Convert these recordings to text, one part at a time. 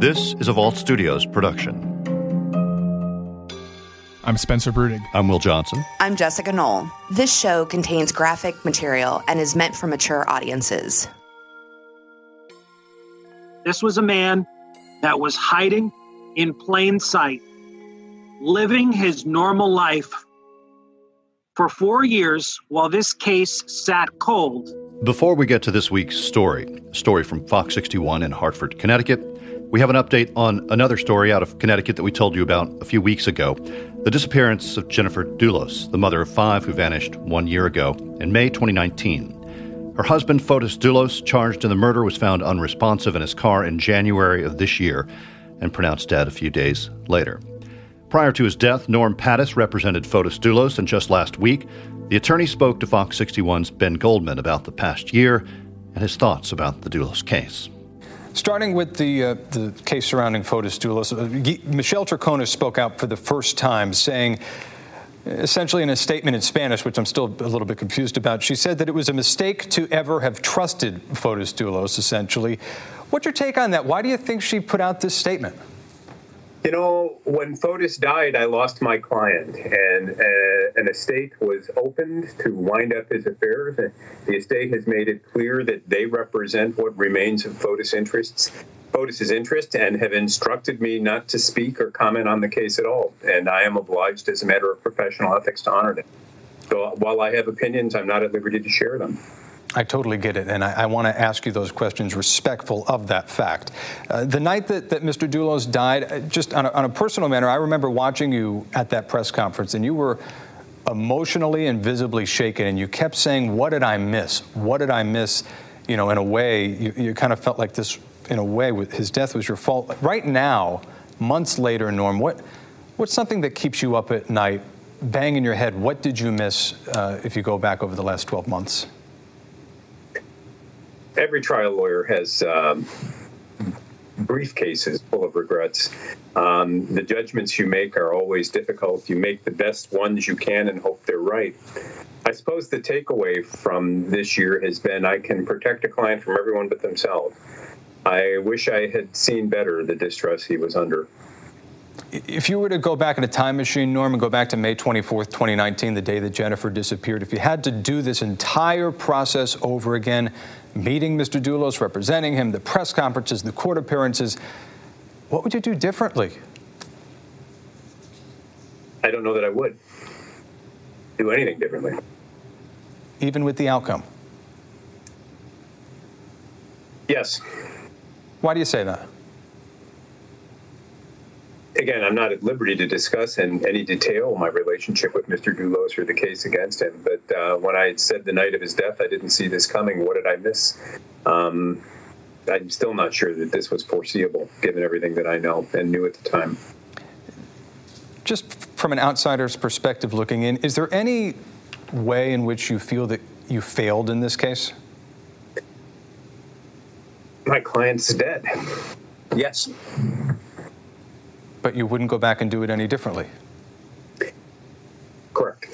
This is a Vault Studios production. I'm Spencer Brudig. I'm Will Johnson. I'm Jessica Knoll. This show contains graphic material and is meant for mature audiences. This was a man that was hiding in plain sight, living his normal life for four years while this case sat cold. Before we get to this week's story, a story from Fox 61 in Hartford, Connecticut, we have an update on another story out of Connecticut that we told you about a few weeks ago the disappearance of Jennifer Dulos, the mother of five who vanished one year ago in May 2019. Her husband, Fotis Dulos, charged in the murder, was found unresponsive in his car in January of this year and pronounced dead a few days later. Prior to his death, Norm Pattis represented Fotis Dulos, and just last week, the attorney spoke to Fox 61's Ben Goldman about the past year and his thoughts about the Dulos case. Starting with the uh, the case surrounding Fotis Dulos, uh, Michelle Troconis spoke out for the first time, saying, essentially in a statement in Spanish, which I'm still a little bit confused about, she said that it was a mistake to ever have trusted Fotis Dulos. Essentially, what's your take on that? Why do you think she put out this statement? You know, when Fotis died, I lost my client, and uh, an estate was opened to wind up his affairs. And the estate has made it clear that they represent what remains of Fotis' interests, Fotis's interest, and have instructed me not to speak or comment on the case at all. And I am obliged, as a matter of professional ethics, to honor them. So while I have opinions, I'm not at liberty to share them. I totally get it, and I, I want to ask you those questions respectful of that fact. Uh, the night that, that Mr. Dulos died, uh, just on a, on a personal manner, I remember watching you at that press conference, and you were emotionally and visibly shaken, and you kept saying, What did I miss? What did I miss? You know, in a way, you, you kind of felt like this, in a way, his death was your fault. Right now, months later, Norm, what, what's something that keeps you up at night, banging your head? What did you miss uh, if you go back over the last 12 months? Every trial lawyer has um, briefcases full of regrets. Um, the judgments you make are always difficult. You make the best ones you can and hope they're right. I suppose the takeaway from this year has been I can protect a client from everyone but themselves. I wish I had seen better the distress he was under. If you were to go back in a time machine, Norm, and go back to May 24th, 2019, the day that Jennifer disappeared, if you had to do this entire process over again, meeting Mr. Dulos, representing him, the press conferences, the court appearances, what would you do differently? I don't know that I would do anything differently. Even with the outcome? Yes. Why do you say that? Again, I'm not at liberty to discuss in any detail my relationship with Mr. Dulos or the case against him. But uh, when I said the night of his death, I didn't see this coming. What did I miss? Um, I'm still not sure that this was foreseeable, given everything that I know and knew at the time. Just from an outsider's perspective looking in, is there any way in which you feel that you failed in this case? My client's dead. Yes but you wouldn't go back and do it any differently. Correct.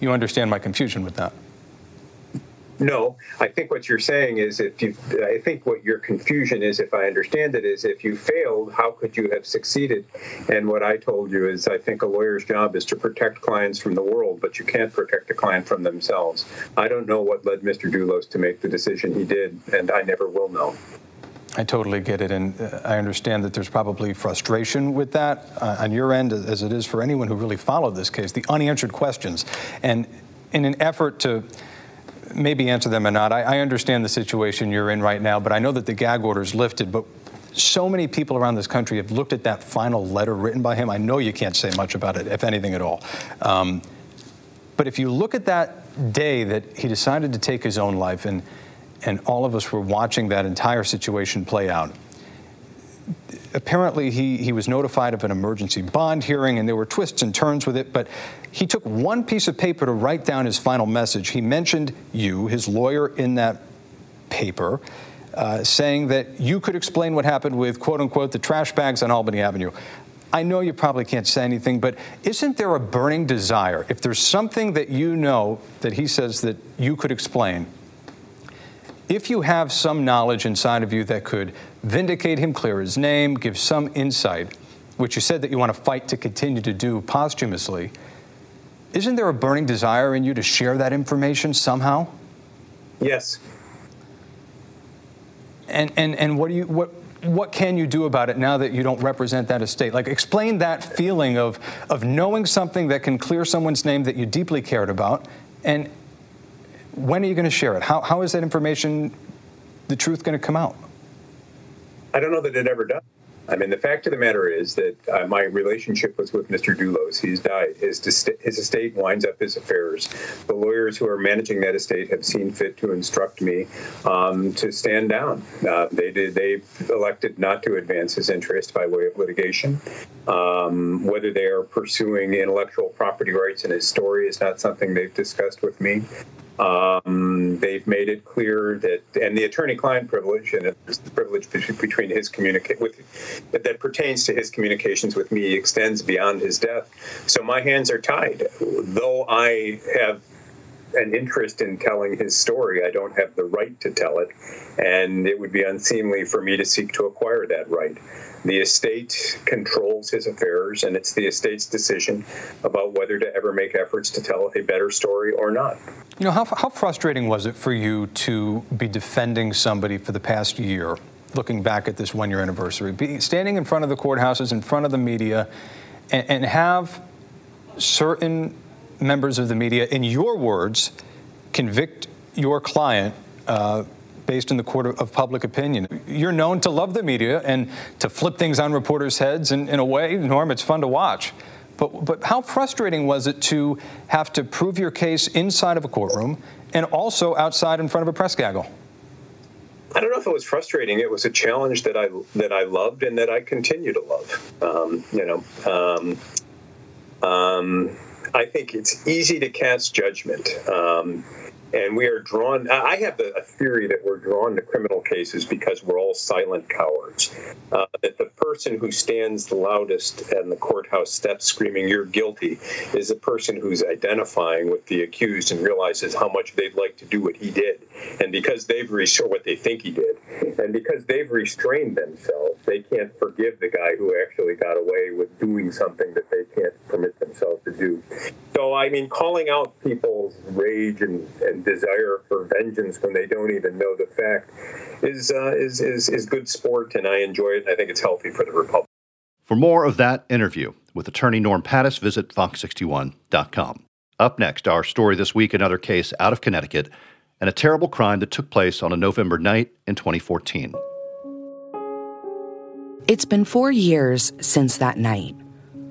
You understand my confusion with that? No, I think what you're saying is if you, I think what your confusion is, if I understand it, is if you failed, how could you have succeeded? And what I told you is I think a lawyer's job is to protect clients from the world, but you can't protect a client from themselves. I don't know what led Mr. Dulos to make the decision he did, and I never will know. I totally get it, and uh, I understand that there's probably frustration with that uh, on your end, as it is for anyone who really followed this case, the unanswered questions. And in an effort to maybe answer them or not, I, I understand the situation you're in right now, but I know that the gag order is lifted, but so many people around this country have looked at that final letter written by him. I know you can't say much about it, if anything at all. Um, but if you look at that day that he decided to take his own life and and all of us were watching that entire situation play out. Apparently, he, he was notified of an emergency bond hearing, and there were twists and turns with it, but he took one piece of paper to write down his final message. He mentioned you, his lawyer, in that paper. Uh, saying that you could explain what happened with quote unquote the trash bags on Albany Avenue. I know you probably can't say anything, but isn't there a burning desire? If there's something that you know that he says that you could explain, if you have some knowledge inside of you that could vindicate him, clear his name, give some insight, which you said that you want to fight to continue to do posthumously, isn't there a burning desire in you to share that information somehow? Yes. And and and what do you what what can you do about it now that you don't represent that estate? Like explain that feeling of of knowing something that can clear someone's name that you deeply cared about and when are you going to share it? How, how is that information, the truth, going to come out? I don't know that it ever does. I mean, the fact of the matter is that uh, my relationship was with Mr. Dulos. He's died. His, his estate winds up his affairs. The lawyers who are managing that estate have seen fit to instruct me um, to stand down. Uh, they did. they've elected not to advance his interest by way of litigation. Um, whether they are pursuing intellectual property rights in his story is not something they've discussed with me. Um, they've made it clear that, and the attorney-client privilege, and the privilege between his communicate with that pertains to his communications with me extends beyond his death. So my hands are tied. Though I have an interest in telling his story, I don't have the right to tell it, and it would be unseemly for me to seek to acquire that right. The estate controls his affairs, and it's the estate's decision about whether to ever make efforts to tell a better story or not. You know, how, how frustrating was it for you to be defending somebody for the past year, looking back at this one year anniversary, be, standing in front of the courthouses, in front of the media, and, and have certain members of the media, in your words, convict your client? Uh, based in the court of public opinion. You're known to love the media and to flip things on reporters' heads, and in a way, Norm, it's fun to watch. But, but how frustrating was it to have to prove your case inside of a courtroom and also outside in front of a press gaggle? I don't know if it was frustrating. It was a challenge that I that I loved and that I continue to love. Um, you know, um, um, I think it's easy to cast judgment. Um, and we are drawn. I have a theory that we're drawn to criminal cases because we're all silent cowards. Uh, that the person who stands the loudest in the courthouse steps screaming, You're guilty, is a person who's identifying with the accused and realizes how much they'd like to do what he did. And because they've restrained what they think he did, and because they've restrained themselves, they can't forgive the guy who actually got away with doing something that they can't permit themselves to do. So, I mean, calling out people's rage and, and desire for vengeance when they don't even know the fact is, uh, is, is, is good sport, and I enjoy it. I think it's healthy for the Republic. For more of that interview with attorney Norm Pattis, visit fox61.com. Up next, our story this week another case out of Connecticut and a terrible crime that took place on a November night in 2014. It's been four years since that night.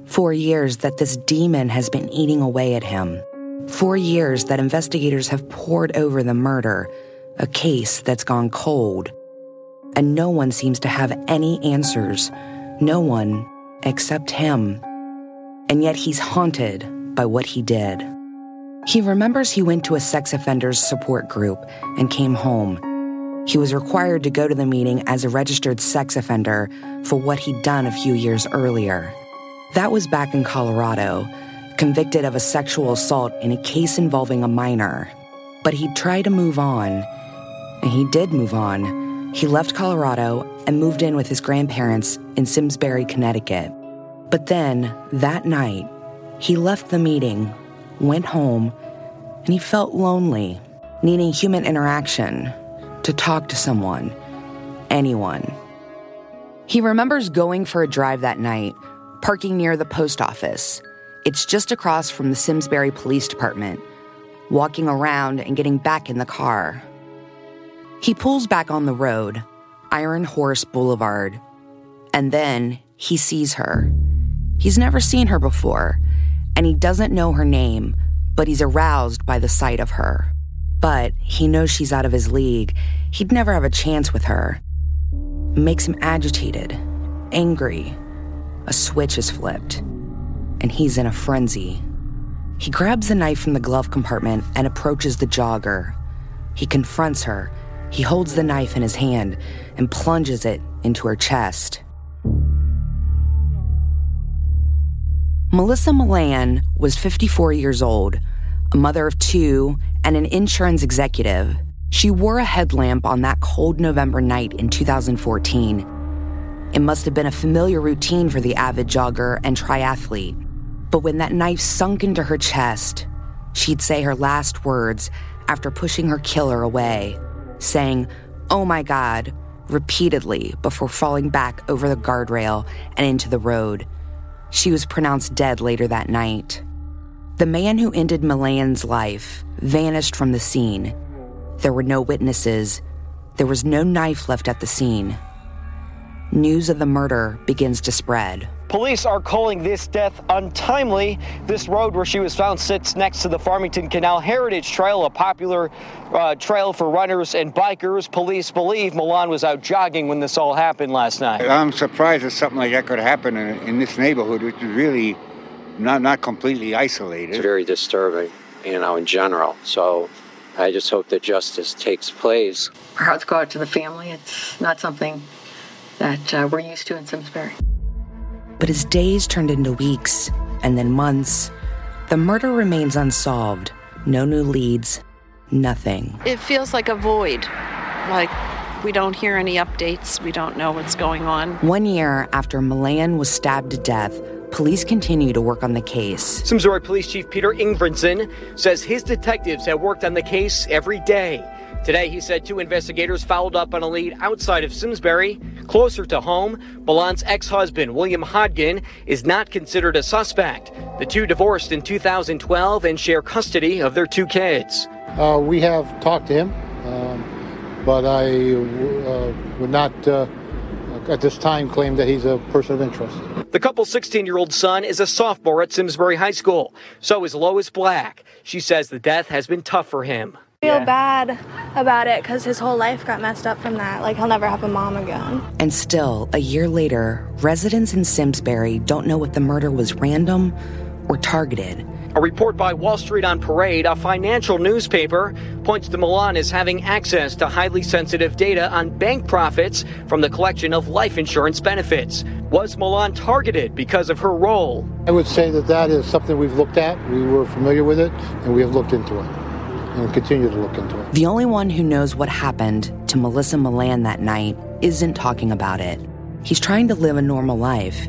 Four years that this demon has been eating away at him. Four years that investigators have pored over the murder, a case that's gone cold. And no one seems to have any answers. No one except him. And yet he's haunted by what he did. He remembers he went to a sex offenders support group and came home. He was required to go to the meeting as a registered sex offender for what he'd done a few years earlier. That was back in Colorado, convicted of a sexual assault in a case involving a minor. But he tried to move on, and he did move on. He left Colorado and moved in with his grandparents in Simsbury, Connecticut. But then, that night, he left the meeting, went home, and he felt lonely, needing human interaction to talk to someone, anyone. He remembers going for a drive that night, parking near the post office. It's just across from the Simsbury Police Department, walking around and getting back in the car. He pulls back on the road, Iron Horse Boulevard, and then he sees her. He's never seen her before, and he doesn't know her name, but he's aroused by the sight of her. But he knows she's out of his league. He'd never have a chance with her. It makes him agitated, angry. A switch is flipped and he's in a frenzy. He grabs a knife from the glove compartment and approaches the jogger. He confronts her. He holds the knife in his hand and plunges it into her chest. Melissa Millan was 54 years old, a mother of two, and an insurance executive. She wore a headlamp on that cold November night in 2014. It must have been a familiar routine for the avid jogger and triathlete. But when that knife sunk into her chest, she'd say her last words after pushing her killer away, saying, Oh my God, repeatedly before falling back over the guardrail and into the road. She was pronounced dead later that night. The man who ended Millan's life vanished from the scene there were no witnesses. There was no knife left at the scene. News of the murder begins to spread. Police are calling this death untimely. This road where she was found sits next to the Farmington Canal Heritage Trail, a popular uh, trail for runners and bikers. Police believe Millan was out jogging when this all happened last night. I'm surprised that something like that could happen in, in this neighborhood, which is really not, not completely isolated. It's very disturbing, you know, in general. So I just hope that justice takes place. Our hearts go out to the family. It's not something that uh, we're used to in Simsbury. But as days turned into weeks and then months, the murder remains unsolved. No new leads, nothing. It feels like a void. Like we don't hear any updates. We don't know what's going on. One year after Millan was stabbed to death, police continue to work on the case. Simsbury Police Chief Peter Ingvardson says his detectives have worked on the case every day. Today, he said two investigators followed up on a lead outside of Simsbury, closer to home. Millan's ex husband, William Hodgin, is not considered a suspect. The two divorced in 2012 and share custody of their two kids. Uh, we have talked to him, um, but I uh, would not. Uh, at this time claim that he's a person of interest. The couple's 16 year old son is a sophomore at Simsbury High School. So is Lois Black. She says the death has been tough for him. I feel yeah. bad about it because his whole life got messed up from that. Like, he'll never have a mom again. And still, a year later, residents in Simsbury don't know if the murder was random or targeted. A report by Wall Street on Parade, a financial newspaper, points to Millan as having access to highly sensitive data on bank profits from the collection of life insurance benefits. Was Millan targeted because of her role? I would say that that is something we've looked at. We were familiar with it, and we have looked into it and continue to look into it. The only one who knows what happened to Melissa Millan that night isn't talking about it. He's trying to live a normal life.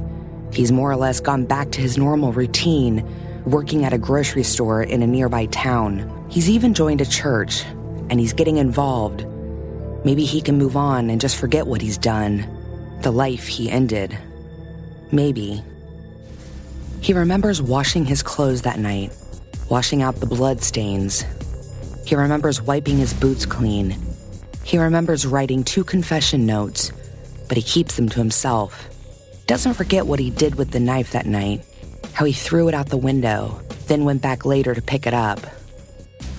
He's more or less gone back to his normal routine working at a grocery store in a nearby town. He's even joined a church, and he's getting involved. Maybe he can move on and just forget what he's done, the life he ended. Maybe. He remembers washing his clothes that night, washing out the blood stains. He remembers wiping his boots clean. He remembers writing two confession notes, but he keeps them to himself. Doesn't forget what he did with the knife that night how he threw it out the window, then went back later to pick it up.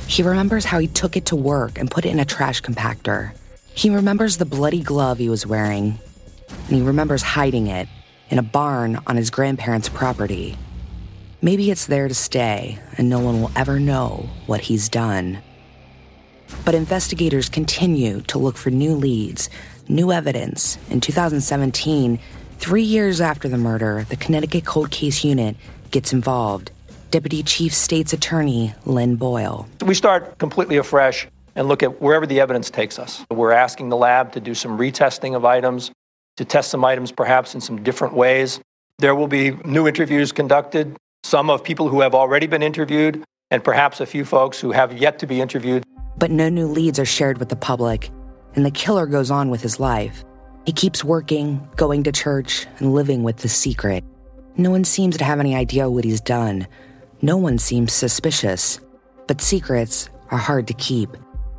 He remembers how he took it to work and put it in a trash compactor. He remembers the bloody glove he was wearing, and he remembers hiding it in a barn on his grandparents' property. Maybe it's there to stay, and no one will ever know what he's done. But investigators continue to look for new leads, new evidence. In 2017, Three years after the murder, the Connecticut Cold Case Unit gets involved. Deputy Chief State's Attorney Lynn Boyle. We start completely afresh and look at wherever the evidence takes us. We're asking the lab to do some retesting of items, to test some items perhaps in some different ways. There will be new interviews conducted, some of people who have already been interviewed, and perhaps a few folks who have yet to be interviewed. But no new leads are shared with the public, and the killer goes on with his life. He keeps working, going to church, and living with the secret. No one seems to have any idea what he's done. No one seems suspicious. But secrets are hard to keep,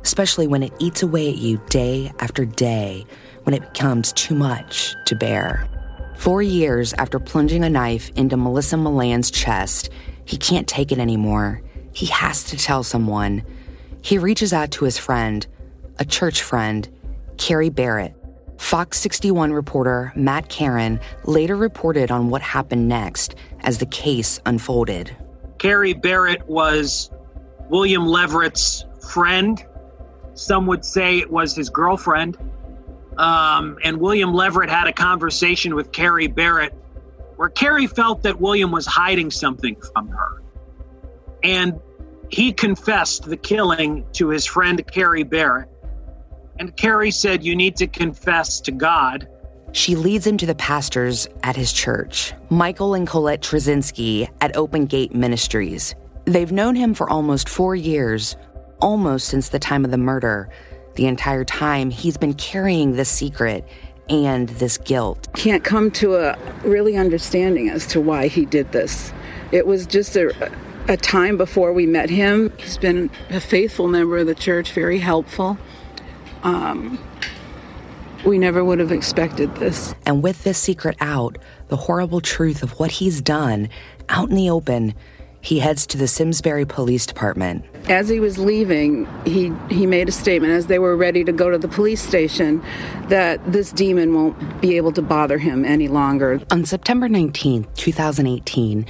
especially when it eats away at you day after day, when it becomes too much to bear. Four years after plunging a knife into Melissa Millan's chest, he can't take it anymore. He has to tell someone. He reaches out to his friend, a church friend, Carrie Barrett, Fox 61 reporter Matt Caron later reported on what happened next as the case unfolded. Carrie Barrett was William Leverett's friend. Some would say it was his girlfriend. Um, and William Leverett had a conversation with Carrie Barrett where Carrie felt that William was hiding something from her. And he confessed the killing to his friend Carrie Barrett. And Carrie said, You need to confess to God. She leads him to the pastors at his church, Michael and Colette Trzynski at Open Gate Ministries. They've known him for almost four years, almost since the time of the murder. The entire time, he's been carrying this secret and this guilt. Can't come to a really understanding as to why he did this. It was just a, a time before we met him. He's been a faithful member of the church, very helpful. Um, we never would have expected this. And with this secret out, the horrible truth of what he's done out in the open, he heads to the Simsbury Police Department. As he was leaving, he, he made a statement as they were ready to go to the police station that this demon won't be able to bother him any longer. On September 19, 2018,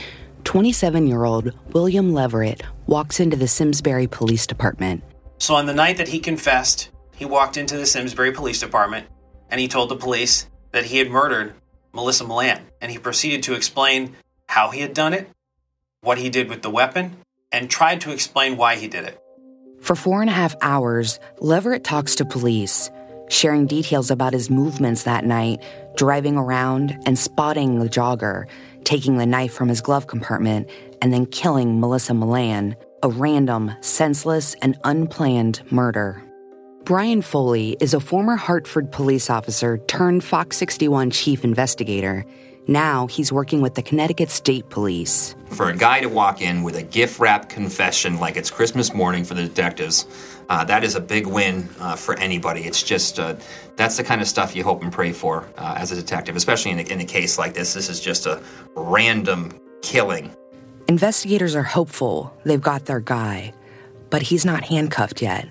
27 year old William Leverett walks into the Simsbury Police Department. So, on the night that he confessed, he walked into the Simsbury Police Department and he told the police that he had murdered Melissa Millan. And he proceeded to explain how he had done it, what he did with the weapon, and tried to explain why he did it. For four and a half hours, Leverett talks to police, sharing details about his movements that night, driving around and spotting the jogger, taking the knife from his glove compartment, and then killing Melissa Millan, a random, senseless, and unplanned murder. Brian Foley is a former Hartford police officer turned Fox 61 chief investigator. Now he's working with the Connecticut State Police. For a guy to walk in with a gift wrap confession like it's Christmas morning for the detectives, uh, that is a big win uh, for anybody. It's just, uh, that's the kind of stuff you hope and pray for uh, as a detective, especially in a, in a case like this. This is just a random killing. Investigators are hopeful they've got their guy, but he's not handcuffed yet.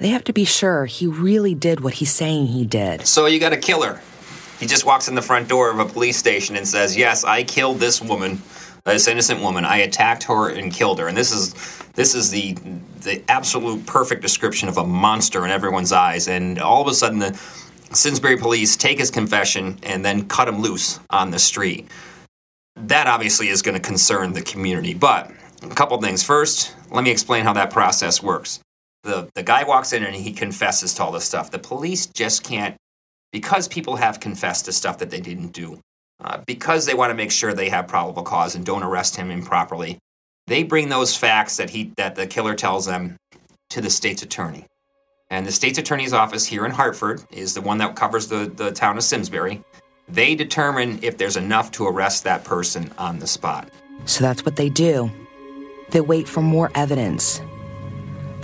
They have to be sure he really did what he's saying he did. So you got a killer. He just walks in the front door of a police station and says, "Yes, I killed this woman, this innocent woman. I attacked her and killed her." And this is this is the the absolute perfect description of a monster in everyone's eyes. And all of a sudden, the Simsbury police take his confession and then cut him loose on the street. That obviously is going to concern the community. But a couple things. First, let me explain how that process works the, the guy walks in and he confesses to all this stuff. The police just can't, because people have confessed to stuff that they didn't do, uh, because they want to make sure they have probable cause and don't arrest him improperly, they bring those facts that he that the killer tells them to the state's attorney. And the state's attorney's office here in Hartford is the one that covers the, the town of Simsbury. They determine if there's enough to arrest that person on the spot. So that's what they do. They wait for more evidence,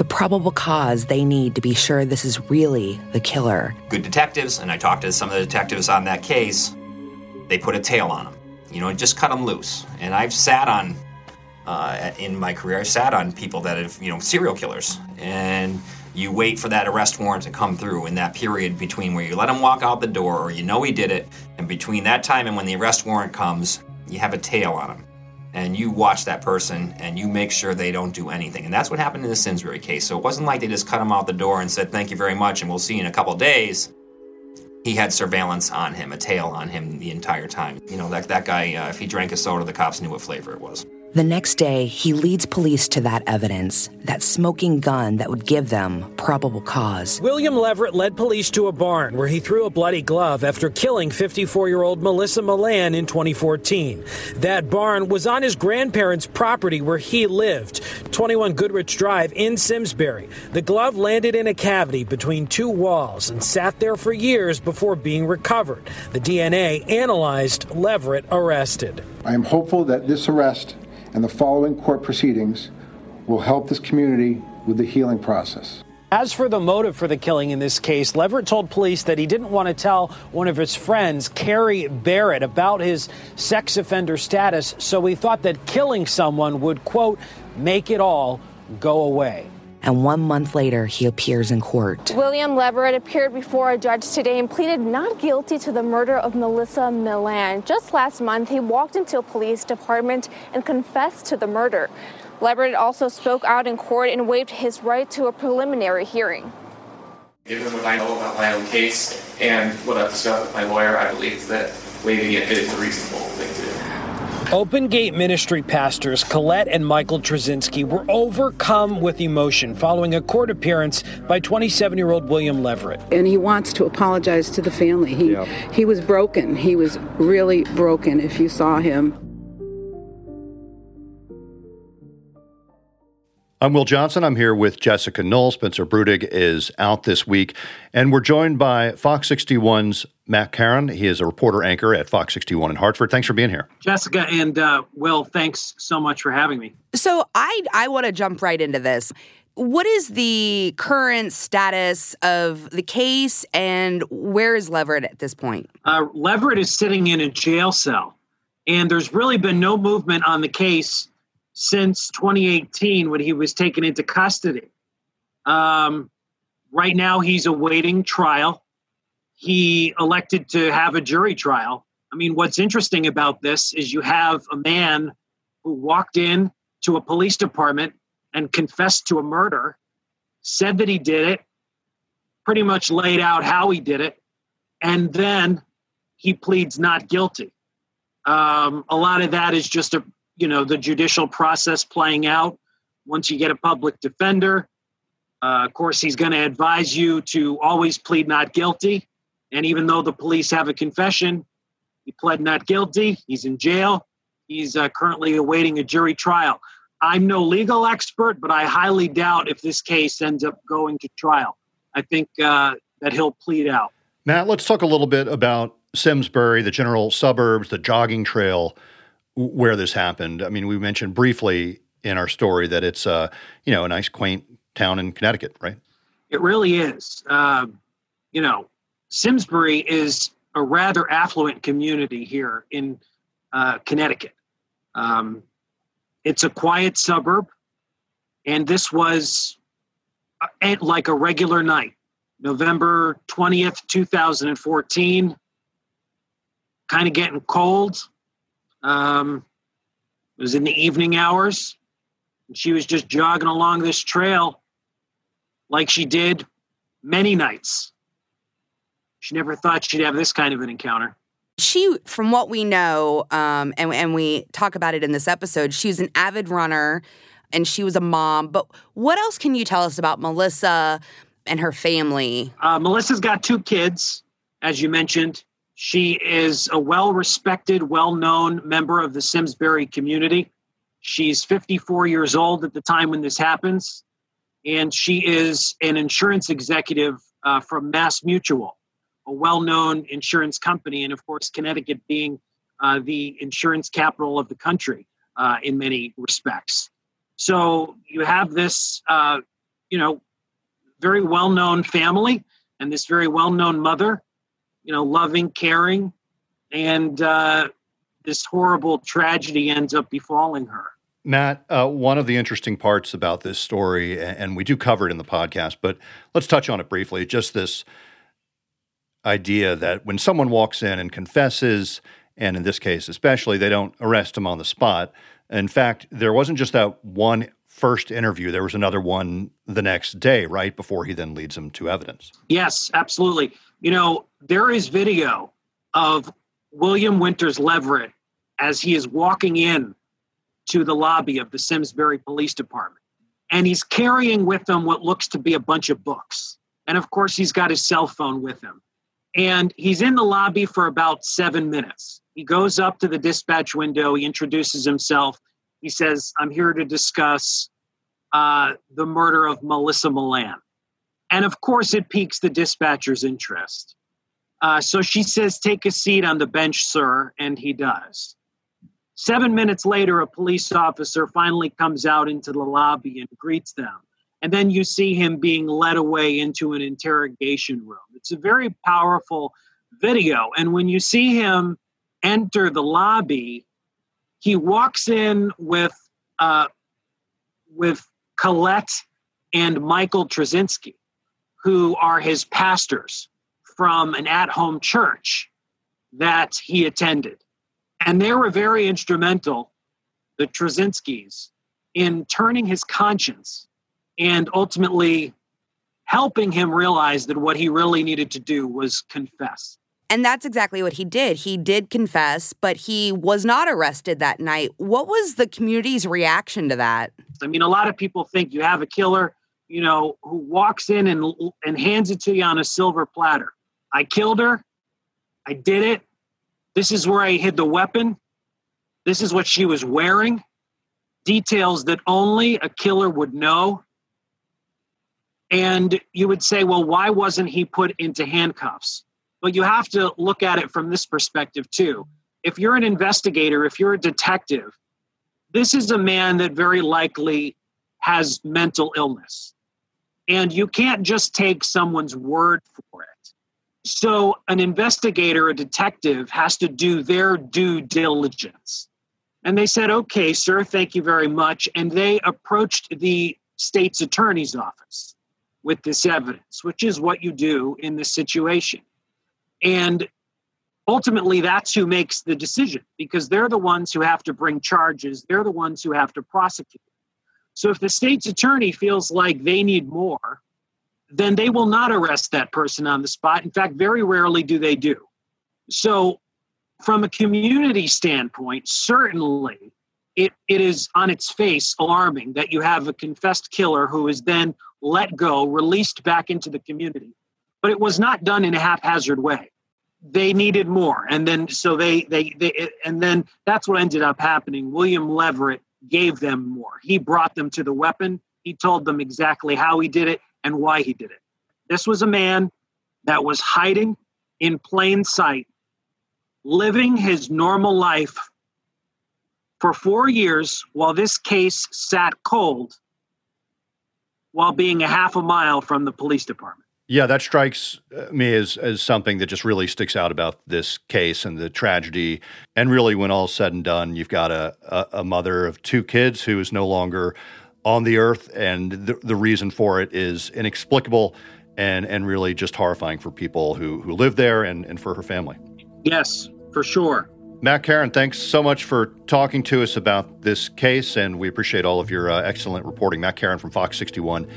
the probable cause they need to be sure this is really the killer. Good detectives, and I talked to some of the detectives on that case, they put a tail on him. You know, just cut him loose. And I've sat on, uh, in my career, I've sat on people that have, you know, serial killers. And you wait for that arrest warrant to come through in that period between where you let him walk out the door or you know he did it, and between that time and when the arrest warrant comes, you have a tail on him and you watch that person and you make sure they don't do anything. And that's what happened in the Simsbury case. So it wasn't like they just cut him out the door and said, thank you very much, and we'll see you in a couple days. He had surveillance on him, a tail on him the entire time. You know, that, that guy, uh, if he drank a soda, the cops knew what flavor it was. The next day, he leads police to that evidence, that smoking gun that would give them probable cause. William Leverett led police to a barn where he threw a bloody glove after killing 54 year old Melissa Millan in 2014. That barn was on his grandparents' property where he lived, 21 Goodrich Drive in Simsbury. The glove landed in a cavity between two walls and sat there for years before being recovered. The DNA analyzed, Leverett arrested. I am hopeful that this arrest and the following court proceedings will help this community with the healing process. As for the motive for the killing in this case, Leverett told police that he didn't want to tell one of his friends, Carrie Barrett, about his sex offender status, so he thought that killing someone would, quote, make it all go away and one month later, he appears in court. William Leverett appeared before a judge today and pleaded not guilty to the murder of Melissa Millan. Just last month, he walked into a police department and confessed to the murder. Leverett also spoke out in court and waived his right to a preliminary hearing. Given what I know about my own case and what I've discussed with my lawyer, I believe that waiving it is a reasonable thing to do. Open Gate Ministry pastors Colette and Michael Trzynski were overcome with emotion following a court appearance by 27 year old William Leverett. And he wants to apologize to the family. He, he was broken. He was really broken if you saw him. I'm Will Johnson. I'm here with Jessica Knoll. Spencer Brudig is out this week. And we're joined by Fox 61's Matt Caron. He is a reporter anchor at Fox 61 in Hartford. Thanks for being here. Jessica and uh, Will, thanks so much for having me. So I I want to jump right into this. What is the current status of the case and where is Leverett at this point? Uh, Leverett is sitting in a jail cell, and there's really been no movement on the case since 2018 when he was taken into custody. Um, right now, he's awaiting trial. He elected to have a jury trial. I mean, what's interesting about this is you have a man who walked in to a police department and confessed to a murder, said that he did it, pretty much laid out how he did it, and then he pleads not guilty. Um, a lot of that is just a you know the judicial process playing out. Once you get a public defender, uh, of course, he's going to advise you to always plead not guilty. And even though the police have a confession, he pled not guilty. He's in jail. He's uh, currently awaiting a jury trial. I'm no legal expert, but I highly doubt if this case ends up going to trial. I think uh, that he'll plead out. Matt, let's talk a little bit about Simsbury, the general suburbs, the jogging trail where this happened. I mean, we mentioned briefly in our story that it's uh, you know a nice quaint town in Connecticut, right? It really is. Uh, you know, Simsbury is a rather affluent community here in uh, Connecticut. Um, it's a quiet suburb, and this was uh, like a regular night, November twentieth, two thousand and fourteen. Kind of getting cold um, it was in the evening hours. And she was just jogging along this trail like she did many nights. She never thought she'd have this kind of an encounter. She, from what we know, um, and, and we talk about it in this episode, she was an avid runner and she was a mom. But what else can you tell us about Melissa and her family? Uh, Melissa's got two kids, as you mentioned. She is a well respected, well known member of the Simsbury community. She's 54 years old at the time when this happens, and she is an insurance executive uh, from Mass Mutual, a well known insurance company, and of course, Connecticut being uh, the insurance capital of the country uh, in many respects. So you have this, uh, you know, very well known family and this very well known mother you know, loving, caring, and uh, this horrible tragedy ends up befalling her. Matt, uh, one of the interesting parts about this story, and we do cover it in the podcast, but let's touch on it briefly. Just this idea that when someone walks in and confesses, and in this case especially, they don't arrest him on the spot. In fact, there wasn't just that one first interview, there was another one the next day, right? Before he then leads him to evidence. Yes, absolutely. You know, there is video of William Winters Leverett as he is walking in to the lobby of the Simsbury Police Department. And he's carrying with him what looks to be a bunch of books. And of course, he's got his cell phone with him. And he's in the lobby for about seven minutes. He goes up to the dispatch window, he introduces himself. He says, I'm here to discuss uh, the murder of Melissa Millan. And of course, it piques the dispatcher's interest. Uh, so she says, Take a seat on the bench, sir, and he does. Seven minutes later, a police officer finally comes out into the lobby and greets them. And then you see him being led away into an interrogation room. It's a very powerful video. And when you see him enter the lobby, he walks in with uh, with Colette and Michael Trzynski who are his pastors from an at home church that he attended. And they were very instrumental, the Trzynskis, in turning his conscience and ultimately helping him realize that what he really needed to do was confess. And that's exactly what he did. He did confess, but he was not arrested that night. What was the community's reaction to that? I mean, a lot of people think you have a killer, you know, who walks in and and hands it to you on a silver platter. I killed her. I did it. This is where I hid the weapon. This is what she was wearing. Details that only a killer would know. And you would say, well, why wasn't he put into handcuffs? But you have to look at it from this perspective too. If you're an investigator, if you're a detective, this is a man that very likely has mental illness. And you can't just take someone's word for it. So, an investigator, a detective, has to do their due diligence. And they said, okay, sir, thank you very much. And they approached the state's attorney's office with this evidence, which is what you do in this situation. And ultimately, that's who makes the decision because they're the ones who have to bring charges, they're the ones who have to prosecute. So if the state's attorney feels like they need more, then they will not arrest that person on the spot. In fact, very rarely do they do. So, from a community standpoint, certainly it, it is on its face alarming that you have a confessed killer who is then let go, released back into the community. But it was not done in a haphazard way. They needed more. And then, so they, they, they, and then that's what ended up happening. William Leverett gave them more. He brought them to the weapon. He told them exactly how he did it and why he did it. This was a man that was hiding in plain sight, living his normal life for four years while this case sat cold while being a half a mile from the police department. Yeah, that strikes uh, me as, as something that just really sticks out about this case and the tragedy. And really, when all's said and done, you've got a, a, a mother of two kids who is no longer on the earth, and the, the reason for it is inexplicable and, and really just horrifying for people who, who live there and, and for her family. Yes, for sure. Matt Caron, thanks so much for talking to us about this case, and we appreciate all of your uh, excellent reporting. Matt Caron from Fox 61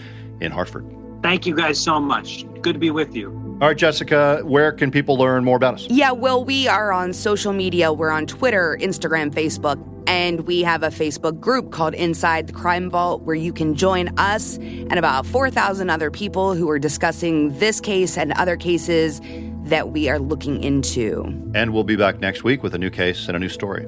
in Hartford. Thank you guys so much. Good to be with you. All right, Jessica, where can people learn more about us? Yeah, well, we are on social media. We're on Twitter, Instagram, Facebook, and we have a Facebook group called Inside the Crime Vault where you can join us and about 4,000 other people who are discussing this case and other cases that we are looking into. And we'll be back next week with a new case and a new story.